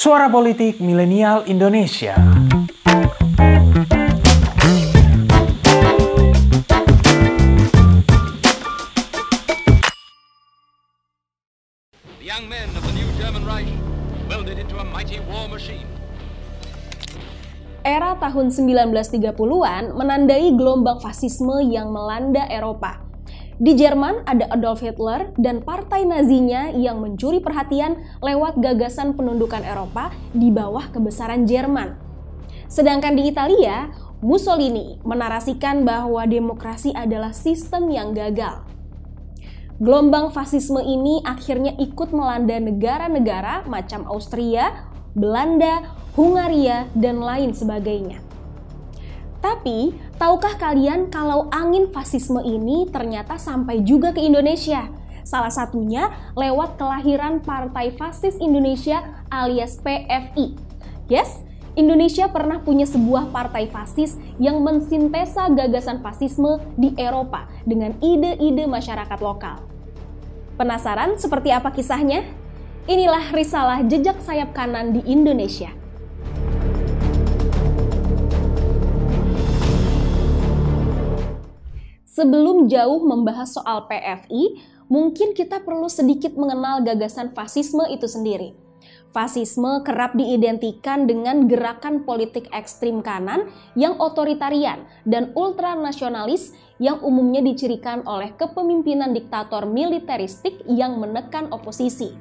Suara Politik Milenial Indonesia. The young men of the new German Reich welded into a mighty war machine. Era tahun 1930-an menandai gelombang fasisme yang melanda Eropa. Di Jerman ada Adolf Hitler dan partai Nazinya yang mencuri perhatian lewat gagasan penundukan Eropa di bawah kebesaran Jerman. Sedangkan di Italia, Mussolini menarasikan bahwa demokrasi adalah sistem yang gagal. Gelombang fasisme ini akhirnya ikut melanda negara-negara macam Austria, Belanda, Hungaria, dan lain sebagainya. Tapi, tahukah kalian kalau angin fasisme ini ternyata sampai juga ke Indonesia? Salah satunya lewat kelahiran Partai Fasis Indonesia alias PFI. Yes, Indonesia pernah punya sebuah partai fasis yang mensintesa gagasan fasisme di Eropa dengan ide-ide masyarakat lokal. Penasaran seperti apa kisahnya? Inilah risalah jejak sayap kanan di Indonesia. Sebelum jauh membahas soal PFI, mungkin kita perlu sedikit mengenal gagasan fasisme itu sendiri. Fasisme kerap diidentikan dengan gerakan politik ekstrim kanan yang otoritarian dan ultranasionalis yang umumnya dicirikan oleh kepemimpinan diktator militeristik yang menekan oposisi.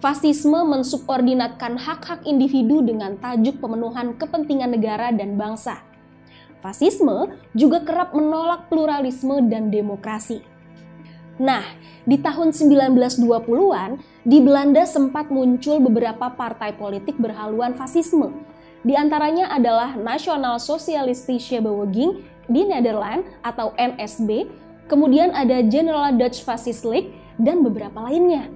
Fasisme mensubordinatkan hak-hak individu dengan tajuk pemenuhan kepentingan negara dan bangsa. Fasisme juga kerap menolak pluralisme dan demokrasi. Nah, di tahun 1920-an, di Belanda sempat muncul beberapa partai politik berhaluan fasisme. Di antaranya adalah Nasional Sosialistische Beweging di Nederland atau NSB, kemudian ada General Dutch Fascist League, dan beberapa lainnya.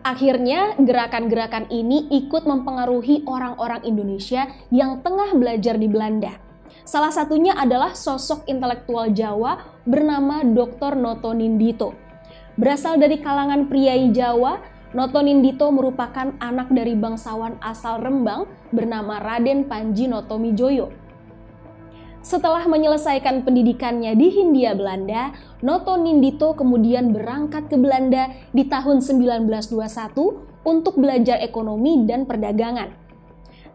Akhirnya, gerakan-gerakan ini ikut mempengaruhi orang-orang Indonesia yang tengah belajar di Belanda. Salah satunya adalah sosok intelektual Jawa bernama Dr. Noto Nindito. Berasal dari kalangan priai Jawa, Noto Nindito merupakan anak dari bangsawan asal Rembang bernama Raden Panji Noto Mijoyo. Setelah menyelesaikan pendidikannya di Hindia Belanda, Noto Nindito kemudian berangkat ke Belanda di tahun 1921 untuk belajar ekonomi dan perdagangan.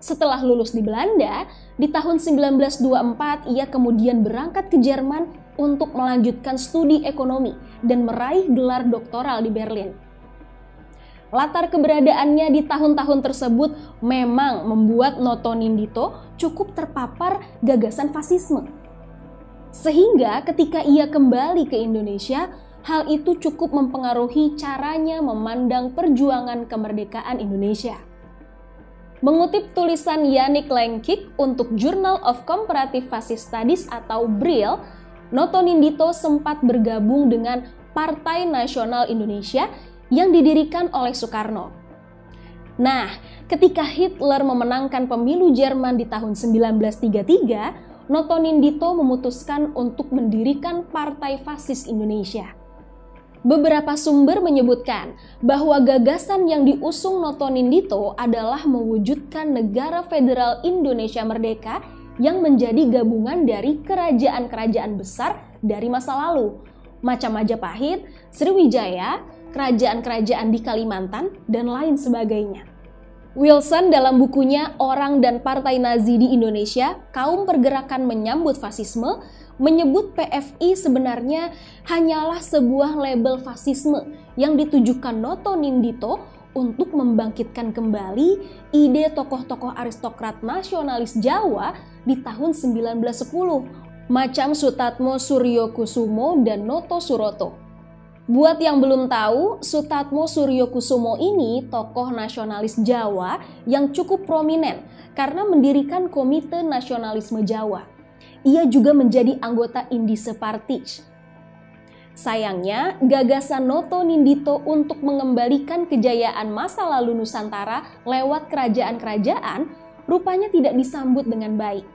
Setelah lulus di Belanda, di tahun 1924 ia kemudian berangkat ke Jerman untuk melanjutkan studi ekonomi dan meraih gelar doktoral di Berlin. Latar keberadaannya di tahun-tahun tersebut memang membuat Noto Nindito cukup terpapar gagasan fasisme. Sehingga ketika ia kembali ke Indonesia, hal itu cukup mempengaruhi caranya memandang perjuangan kemerdekaan Indonesia. Mengutip tulisan Yannick Lenkik untuk Journal of Comparative Fascist Studies atau BRIL, Noto Nindito sempat bergabung dengan Partai Nasional Indonesia yang didirikan oleh Soekarno. Nah, ketika Hitler memenangkan pemilu Jerman di tahun 1933, Noto Nindito memutuskan untuk mendirikan Partai Fasis Indonesia. Beberapa sumber menyebutkan bahwa gagasan yang diusung Noto Nindito adalah mewujudkan negara federal Indonesia merdeka yang menjadi gabungan dari kerajaan-kerajaan besar dari masa lalu, macam Majapahit, Sriwijaya, kerajaan-kerajaan di Kalimantan, dan lain sebagainya. Wilson dalam bukunya Orang dan Partai Nazi di Indonesia, Kaum Pergerakan Menyambut Fasisme, menyebut PFI sebenarnya hanyalah sebuah label fasisme yang ditujukan Noto Nindito untuk membangkitkan kembali ide tokoh-tokoh aristokrat nasionalis Jawa di tahun 1910, macam Sutatmo Suryo Kusumo dan Noto Suroto. Buat yang belum tahu, Sutatmo Suryo Kusumo ini tokoh nasionalis Jawa yang cukup prominen karena mendirikan Komite Nasionalisme Jawa. Ia juga menjadi anggota Indise Partij. Sayangnya, gagasan Noto Nindito untuk mengembalikan kejayaan masa lalu Nusantara lewat kerajaan-kerajaan rupanya tidak disambut dengan baik.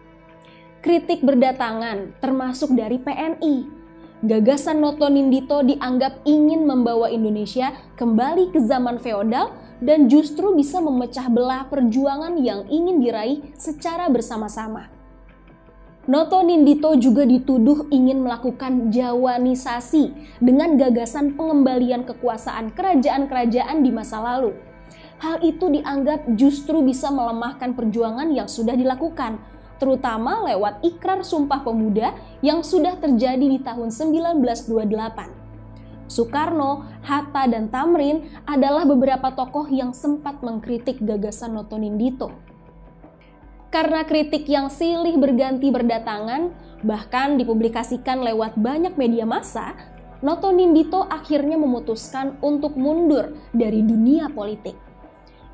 Kritik berdatangan, termasuk dari PNI, Gagasan Noto Nindito dianggap ingin membawa Indonesia kembali ke zaman feodal dan justru bisa memecah belah perjuangan yang ingin diraih secara bersama-sama. Noto Nindito juga dituduh ingin melakukan Jawanisasi dengan gagasan pengembalian kekuasaan kerajaan-kerajaan di masa lalu. Hal itu dianggap justru bisa melemahkan perjuangan yang sudah dilakukan, terutama lewat ikrar Sumpah Pemuda yang sudah terjadi di tahun 1928. Soekarno, Hatta, dan Tamrin adalah beberapa tokoh yang sempat mengkritik gagasan Noto Nindito. Karena kritik yang silih berganti berdatangan, bahkan dipublikasikan lewat banyak media massa, Noto Nindito akhirnya memutuskan untuk mundur dari dunia politik.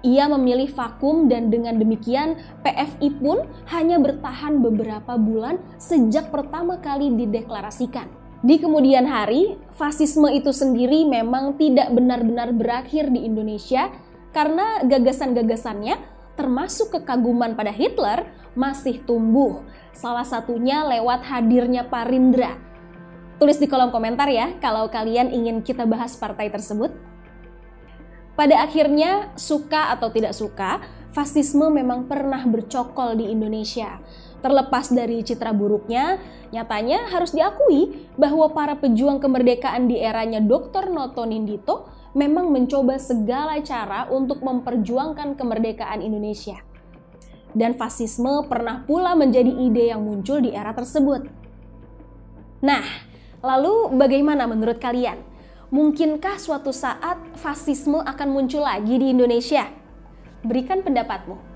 Ia memilih vakum dan dengan demikian PFI pun hanya bertahan beberapa bulan sejak pertama kali dideklarasikan. Di kemudian hari, fasisme itu sendiri memang tidak benar-benar berakhir di Indonesia karena gagasan-gagasannya termasuk kekaguman pada Hitler masih tumbuh. Salah satunya lewat hadirnya Parindra. Tulis di kolom komentar ya kalau kalian ingin kita bahas partai tersebut. Pada akhirnya, suka atau tidak suka, fasisme memang pernah bercokol di Indonesia. Terlepas dari citra buruknya, nyatanya harus diakui bahwa para pejuang kemerdekaan di eranya Dr. Noto Nindito memang mencoba segala cara untuk memperjuangkan kemerdekaan Indonesia. Dan fasisme pernah pula menjadi ide yang muncul di era tersebut. Nah, lalu bagaimana menurut kalian? Mungkinkah suatu saat fasisme akan muncul lagi di Indonesia? Berikan pendapatmu.